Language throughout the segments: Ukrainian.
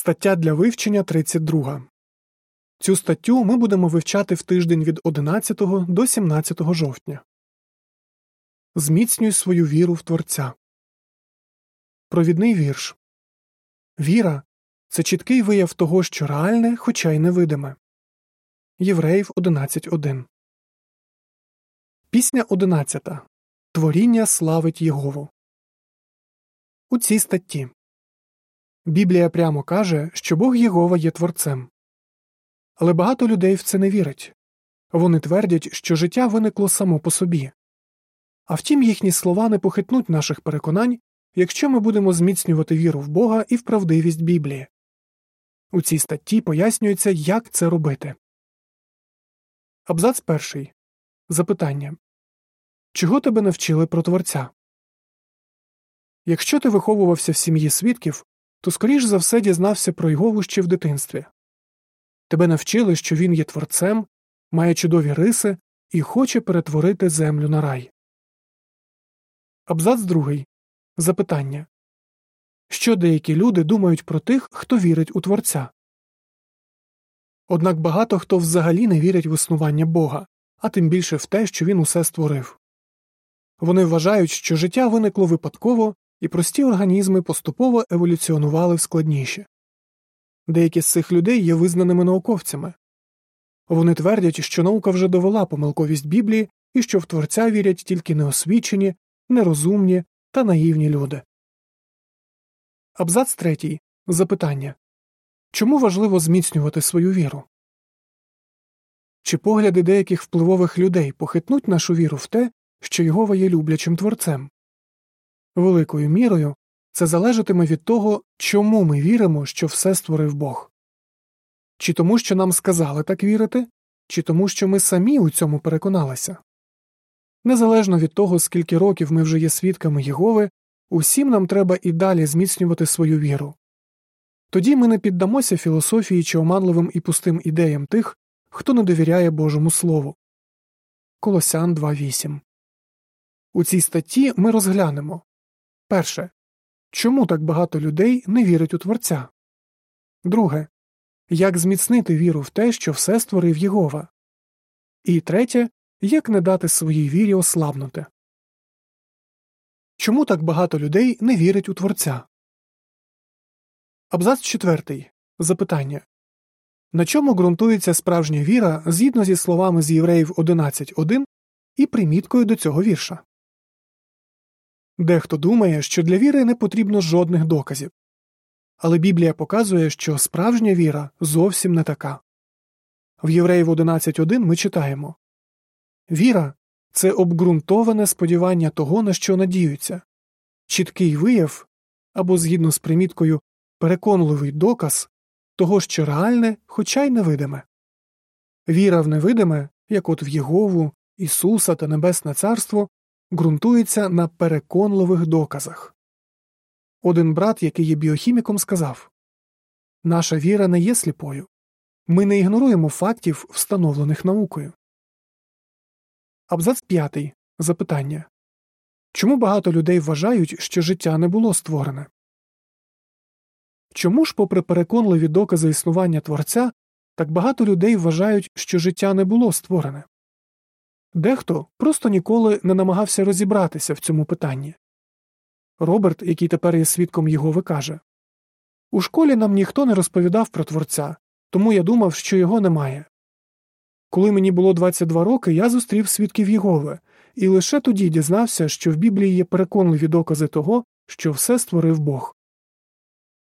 Стаття для вивчення 32. Цю статтю ми будемо вивчати в тиждень від 11 до 17 жовтня. Зміцнюй свою віру в Творця. Провідний вірш Віра це чіткий вияв того, що реальне, хоча й невидиме. Євреїв 11.1. Пісня 11. Творіння славить Єгову. У цій статті Біблія прямо каже, що Бог Єгова є творцем. Але багато людей в це не вірять вони твердять, що життя виникло само по собі. А втім, їхні слова не похитнуть наших переконань, якщо ми будемо зміцнювати віру в Бога і в правдивість Біблії. У цій статті пояснюється, як це робити. Абзац перший запитання Чого тебе навчили про творця? Якщо ти виховувався в сім'ї свідків, то скоріш за все дізнався про його ще в дитинстві. Тебе навчили, що він є творцем, має чудові риси і хоче перетворити землю на рай. Абзац другий. Запитання Що деякі люди думають про тих, хто вірить у творця? Однак багато хто взагалі не вірить в існування Бога, а тим більше в те, що він усе створив. Вони вважають, що життя виникло випадково і прості організми поступово еволюціонували в складніші. Деякі з цих людей є визнаними науковцями. Вони твердять, що наука вже довела помилковість Біблії і що в творця вірять тільки неосвічені, нерозумні та наївні люди. Абзац третій. Запитання Чому важливо зміцнювати свою віру? Чи погляди деяких впливових людей похитнуть нашу віру в те, що Йгова є люблячим творцем? Великою мірою це залежатиме від того, чому ми віримо, що все створив Бог. Чи тому, що нам сказали так вірити, чи тому, що ми самі у цьому переконалися. Незалежно від того, скільки років ми вже є свідками Єгови, усім нам треба і далі зміцнювати свою віру. Тоді ми не піддамося філософії чи оманливим і пустим ідеям тих, хто не довіряє Божому Слову. Колосян 2.8 У цій статті ми розглянемо перше. Чому так багато людей не вірить у Творця? Друге. Як зміцнити віру в те, що все створив Єгова? І третє. Як не дати своїй вірі ослабнути? Чому так багато людей не вірить у Творця? Абзац четвертий. Запитання На чому ґрунтується справжня віра згідно зі словами з Євреїв 11.1 і приміткою до цього вірша? Дехто думає, що для віри не потрібно жодних доказів. Але Біблія показує, що справжня віра зовсім не така. В Євреїв 11.1 ми читаємо Віра це обґрунтоване сподівання того, на що надіються, чіткий вияв або, згідно з приміткою, переконливий доказ того, що реальне, хоча й невидиме. Віра в невидиме, як от в Єгову, Ісуса та Небесне Царство, ґрунтується на переконливих доказах. Один брат, який є біохіміком, сказав Наша віра не є сліпою. Ми не ігноруємо фактів, встановлених наукою. Абзац п'ятий. Запитання Чому багато людей вважають, що життя не було створене? Чому ж, попри переконливі докази існування творця, так багато людей вважають, що життя не було створене? Дехто просто ніколи не намагався розібратися в цьому питанні. Роберт, який тепер є свідком Єгови, каже У школі нам ніхто не розповідав про творця, тому я думав, що його немає. Коли мені було 22 роки, я зустрів свідків Єгови, і лише тоді дізнався, що в Біблії є переконливі докази того, що все створив Бог.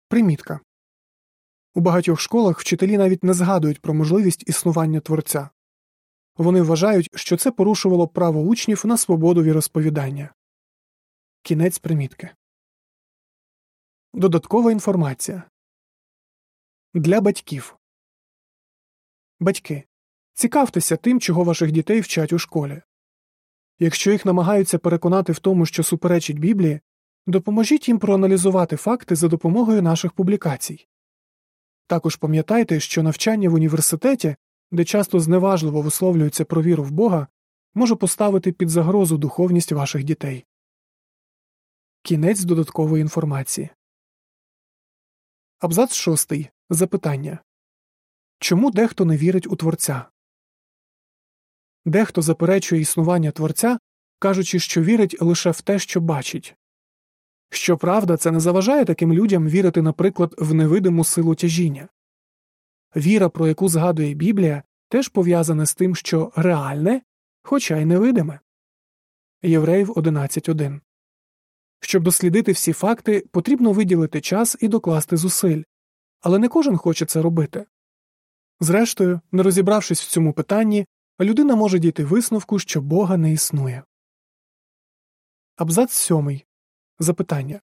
Примітка у багатьох школах вчителі навіть не згадують про можливість існування творця. Вони вважають, що це порушувало право учнів на свободу віросповідання. Кінець примітки. Додаткова інформація для батьків Батьки. Цікавтеся тим, чого ваших дітей вчать у школі. Якщо їх намагаються переконати в тому, що суперечить Біблії, допоможіть їм проаналізувати факти за допомогою наших публікацій. Також пам'ятайте, що навчання в університеті, де часто зневажливо висловлюється про віру в Бога, може поставити під загрозу духовність ваших дітей. Кінець додаткової інформації Абзац шостий. Запитання Чому дехто не вірить у Творця? Дехто заперечує існування Творця, кажучи, що вірить лише в те, що бачить. Щоправда, це не заважає таким людям вірити, наприклад, в невидиму силу тяжіння. Віра, про яку згадує Біблія, теж пов'язана з тим, що реальне, хоча й невидиме. Євреїв 11.1 Щоб дослідити всі факти, потрібно виділити час і докласти зусиль, але не кожен хоче це робити. Зрештою, не розібравшись в цьому питанні, людина може дійти висновку, що Бога не існує. Абзац сьомий. Запитання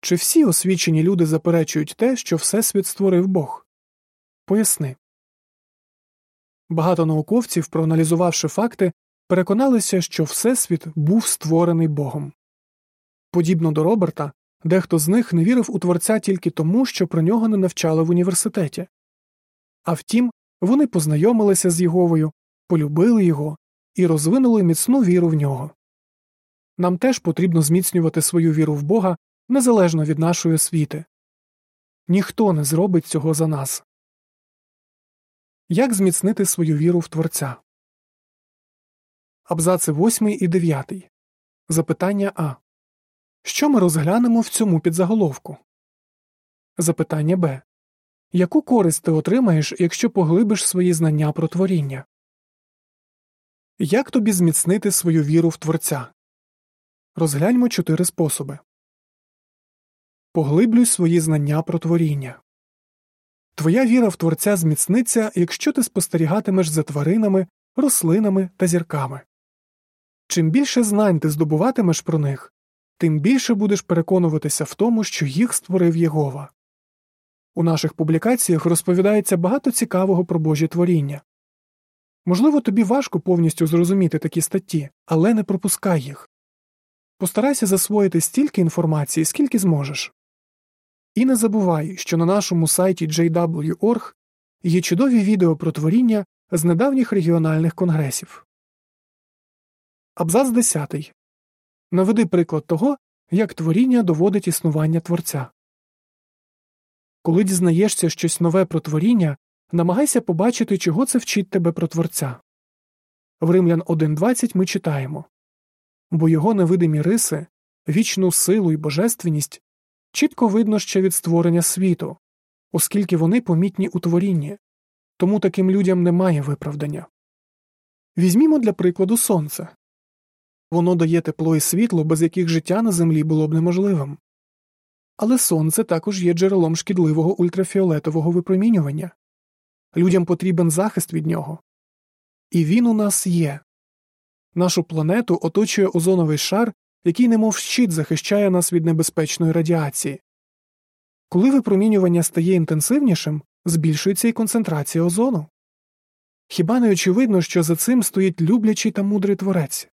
Чи всі освічені люди заперечують те, що Всесвіт створив Бог? Поясни. Багато науковців, проаналізувавши факти, переконалися, що Всесвіт був створений Богом. Подібно до Роберта, дехто з них не вірив у Творця тільки тому, що про нього не навчали в університеті. А втім, вони познайомилися з Єговою, полюбили його і розвинули міцну віру в нього. Нам теж потрібно зміцнювати свою віру в Бога незалежно від нашої освіти. Ніхто не зробить цього за нас. Як зміцнити свою віру в Творця? Абзаци 8 і 9. Запитання А. Що ми розглянемо в цьому підзаголовку? Запитання Б. Яку користь ти отримаєш, якщо поглибиш свої знання про творіння? Як тобі зміцнити свою віру в Творця? Розгляньмо чотири способи. Поглиблюй свої знання про творіння. Твоя віра в Творця зміцниться, якщо ти спостерігатимеш за тваринами, рослинами та зірками. Чим більше знань ти здобуватимеш про них, тим більше будеш переконуватися в тому, що їх створив Єгова. У наших публікаціях розповідається багато цікавого про Божі творіння. Можливо, тобі важко повністю зрозуміти такі статті, але не пропускай їх. Постарайся засвоїти стільки інформації, скільки зможеш. І не забувай, що на нашому сайті JW.org є чудові відео про творіння з недавніх регіональних конгресів. Абзац 10. Наведи приклад того, як творіння доводить існування творця. Коли дізнаєшся щось нове про творіння, намагайся побачити, чого це вчить тебе про творця. В Римлян 1.20 ми читаємо бо його невидимі риси, вічну силу і божественність чітко видно ще від створення світу, оскільки вони помітні у творінні, тому таким людям немає виправдання. Візьмімо для прикладу сонце воно дає тепло і світло, без яких життя на землі було б неможливим. Але сонце також є джерелом шкідливого ультрафіолетового випромінювання людям потрібен захист від нього. І він у нас є. Нашу планету оточує озоновий шар, який немов щит захищає нас від небезпечної радіації. Коли випромінювання стає інтенсивнішим, збільшується і концентрація озону. Хіба не очевидно, що за цим стоїть люблячий та мудрий творець?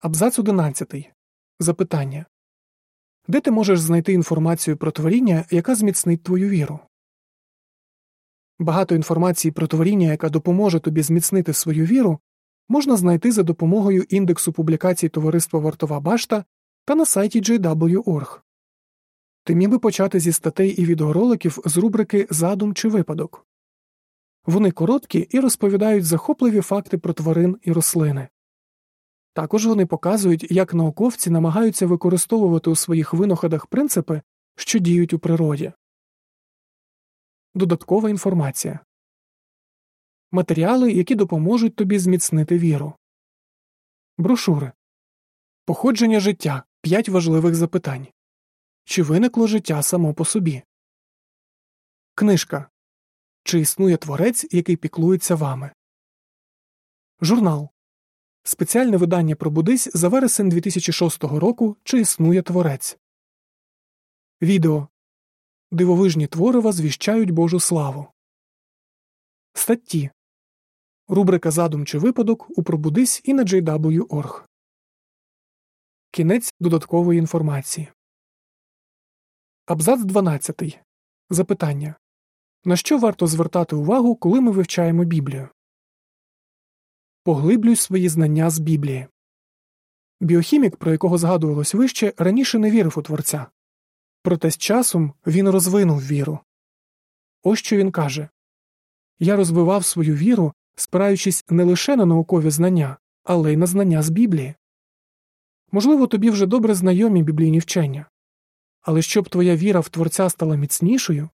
Абзац 11. Запитання Де ти можеш знайти інформацію про творіння, яка зміцнить твою віру? Багато інформації про творіння, яка допоможе тобі зміцнити свою віру, можна знайти за допомогою індексу публікацій Товариства Вартова Башта та на сайті JW.org. Ти міг би почати зі статей і відеороликів з рубрики Задум чи випадок. Вони короткі і розповідають захопливі факти про тварин і рослини. Також вони показують, як науковці намагаються використовувати у своїх винаходах принципи, що діють у природі. Додаткова інформація матеріали, які допоможуть тобі зміцнити віру. Брошури Походження життя п'ять важливих запитань Чи виникло життя само по собі? Книжка Чи існує творець, який піклується вами? Журнал Спеціальне видання Пробудись за вересень 2006 року Чи існує творець. Відео Дивовижні твори возвіщають Божу славу. Статті Рубрика Задум чи випадок у Пробудись і на JW.org. Кінець додаткової інформації. Абзац 12. Запитання На що варто звертати увагу, коли ми вивчаємо Біблію? Поглиблюй свої знання з Біблії. Біохімік, про якого згадувалось вище, раніше не вірив у творця. Проте з часом він розвинув віру. Ось що він каже Я розвивав свою віру, спираючись не лише на наукові знання, але й на знання з Біблії. Можливо, тобі вже добре знайомі біблійні вчення, але щоб твоя віра в Творця стала міцнішою,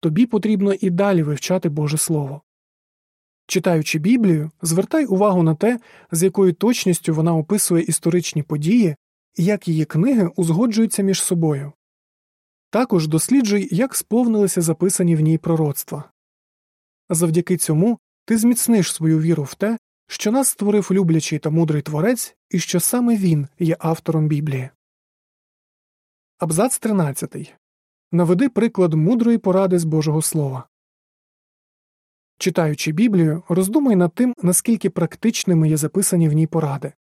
тобі потрібно і далі вивчати Боже Слово. Читаючи Біблію, звертай увагу на те, з якою точністю вона описує історичні події і як її книги узгоджуються між собою. Також досліджуй, як сповнилися записані в ній пророцтва. Завдяки цьому ти зміцниш свою віру в те, що нас створив люблячий та мудрий творець і що саме він є автором Біблії. Абзац 13. Наведи приклад мудрої поради з Божого Слова. Читаючи Біблію, роздумай над тим, наскільки практичними є записані в ній поради.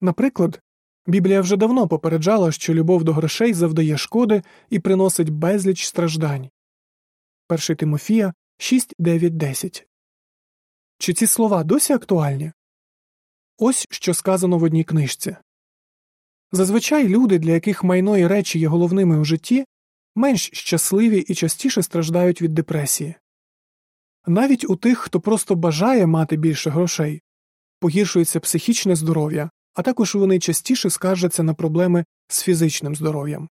Наприклад, Біблія вже давно попереджала, що любов до грошей завдає шкоди і приносить безліч страждань. 1 Тимофія 6, 9, 10. Чи ці слова досі актуальні? Ось що сказано в одній книжці. Зазвичай люди, для яких майно і речі є головними у житті, менш щасливі і частіше страждають від депресії. Навіть у тих, хто просто бажає мати більше грошей, погіршується психічне здоров'я, а також вони частіше скаржаться на проблеми з фізичним здоров'ям.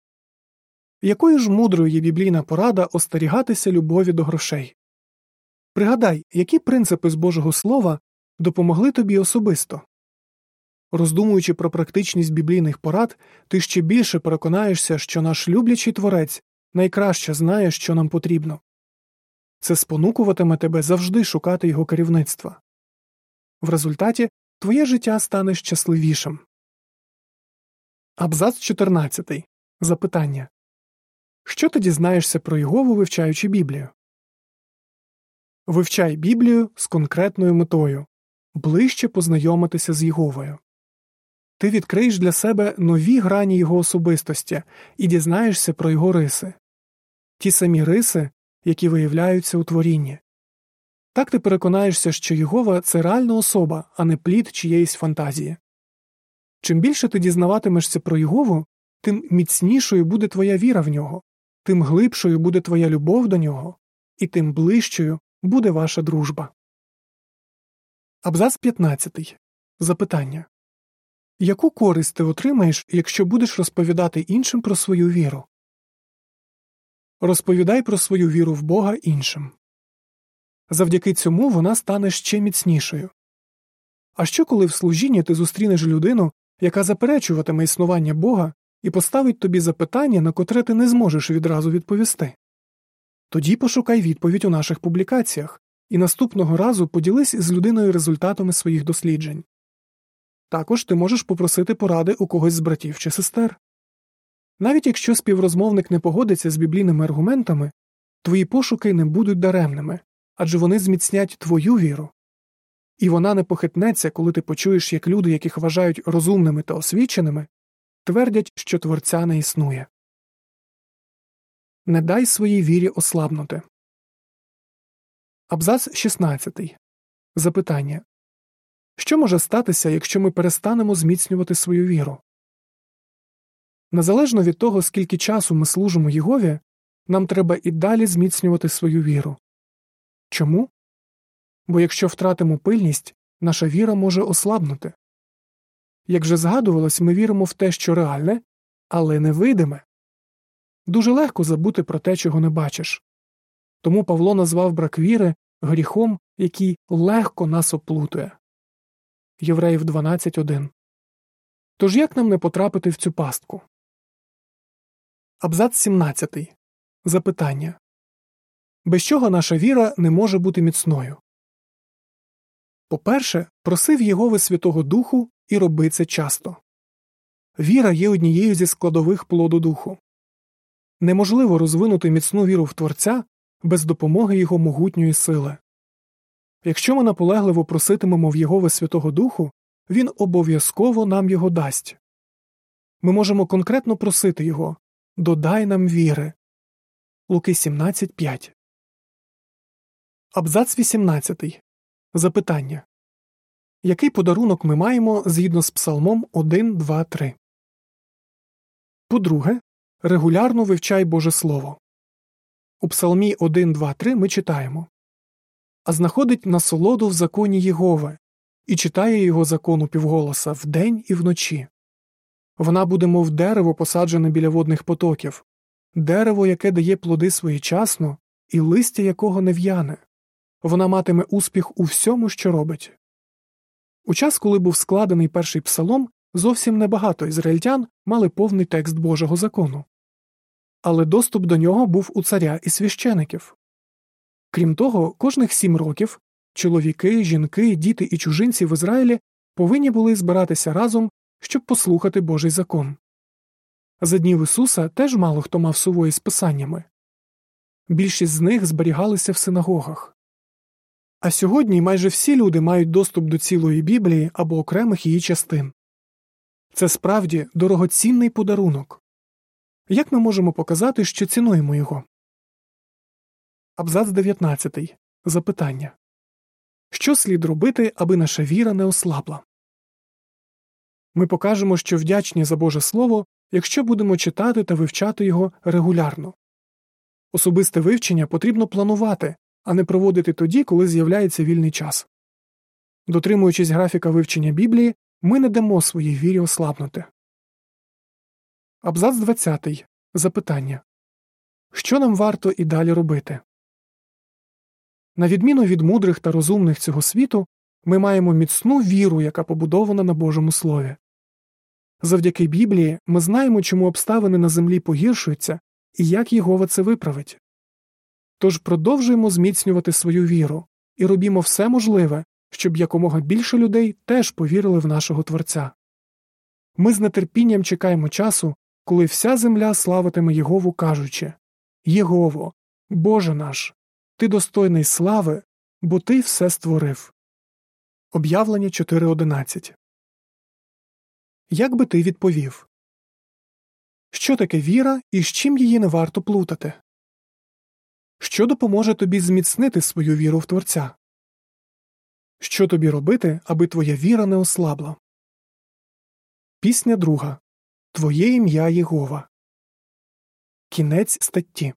Якою ж мудрою є біблійна порада остерігатися любові до грошей? Пригадай, які принципи з Божого Слова допомогли тобі особисто. Роздумуючи про практичність біблійних порад, ти ще більше переконаєшся, що наш люблячий творець найкраще знає, що нам потрібно. Це спонукуватиме тебе завжди шукати його керівництва. В результаті твоє життя стане щасливішим. Абзац 14. Запитання Що ти дізнаєшся про Єгову, вивчаючи Біблію? Вивчай Біблію з конкретною метою ближче познайомитися з Єговою. Ти відкриєш для себе нові грані його особистості і дізнаєшся про його риси, ті самі риси, які виявляються у творінні. Так ти переконаєшся, що Єгова це реальна особа, а не плід чиєїсь фантазії. Чим більше ти дізнаватимешся про Єгову, тим міцнішою буде твоя віра в нього, тим глибшою буде твоя любов до нього, і тим ближчою буде ваша дружба. Абзац 15. Запитання Яку користь ти отримаєш, якщо будеш розповідати іншим про свою віру? Розповідай про свою віру в Бога іншим. Завдяки цьому вона стане ще міцнішою. А що коли в служінні ти зустрінеш людину, яка заперечуватиме існування Бога і поставить тобі запитання, на котре ти не зможеш відразу відповісти? Тоді пошукай відповідь у наших публікаціях і наступного разу поділись з людиною результатами своїх досліджень. Також ти можеш попросити поради у когось з братів чи сестер. Навіть якщо співрозмовник не погодиться з біблійними аргументами, твої пошуки не будуть даремними адже вони зміцнять твою віру. І вона не похитнеться, коли ти почуєш, як люди, яких вважають розумними та освіченими, твердять, що творця не існує. Не дай своїй вірі ослабнути. Абзац 16. Запитання Що може статися, якщо ми перестанемо зміцнювати свою віру? Незалежно від того, скільки часу ми служимо Єгові, нам треба і далі зміцнювати свою віру. Чому? Бо якщо втратимо пильність, наша віра може ослабнути. Як вже згадувалось, ми віримо в те, що реальне, але невидиме. Дуже легко забути про те, чого не бачиш. Тому Павло назвав брак віри гріхом, який легко нас оплутує. Євреїв 12.1 Тож як нам не потрапити в цю пастку? Абзац 17. Запитання без чого наша віра не може бути міцною. По перше, просив Єгови Святого Духу і роби це часто. Віра є однією зі складових плоду духу. Неможливо розвинути міцну віру в Творця без допомоги його могутньої сили. Якщо ми наполегливо проситимемо в Єгови Святого Духу, він обов'язково нам його дасть. Ми можемо конкретно просити його додай нам віри. Луки 17.5 Абзац 18. Запитання Який подарунок ми маємо згідно з Псалмом 1, 2, 3? По друге, регулярно вивчай Боже Слово. У Псалмі 1, 2, 3 ми читаємо А знаходить насолоду в законі Єгове і читає його закону півголоса вдень і вночі. Вона буде, мов дерево, посаджене біля водних потоків, дерево, яке дає плоди своєчасно, і листя якого не в'яне. Вона матиме успіх у всьому, що робить. У час, коли був складений перший псалом, зовсім небагато ізраїльтян мали повний текст Божого закону. Але доступ до нього був у царя і священиків. Крім того, кожних сім років чоловіки, жінки, діти і чужинці в Ізраїлі повинні були збиратися разом, щоб послухати Божий закон. За днів Ісуса теж мало хто мав сувої з писаннями більшість з них зберігалися в синагогах. А сьогодні майже всі люди мають доступ до цілої Біблії або окремих її частин. Це справді дорогоцінний подарунок. Як ми можемо показати, що цінуємо його? Абзац 19. Запитання Що слід робити, аби наша віра не ослабла? Ми покажемо, що вдячні за Боже Слово, якщо будемо читати та вивчати його регулярно. Особисте вивчення потрібно планувати, а не проводити тоді, коли з'являється вільний час. Дотримуючись графіка вивчення Біблії, ми не дамо своїй вірі ослабнути. Абзац 20. Запитання Що нам варто і далі робити? На відміну від мудрих та розумних цього світу, ми маємо міцну віру, яка побудована на Божому Слові. Завдяки Біблії ми знаємо, чому обставини на землі погіршуються і як Єгова це виправить. Тож продовжуємо зміцнювати свою віру і робімо все можливе, щоб якомога більше людей теж повірили в нашого Творця. Ми з нетерпінням чекаємо часу, коли вся земля славитиме Єгову, кажучи Єгово, Боже наш, ти достойний слави, бо ти все створив. Об'явлення 4.11 Як би ти відповів Що таке віра і з чим її не варто плутати? Що допоможе тобі зміцнити свою віру в Творця? Що тобі робити, аби твоя віра не ослабла? Пісня друга Твоє ім'я Єгова. Кінець статті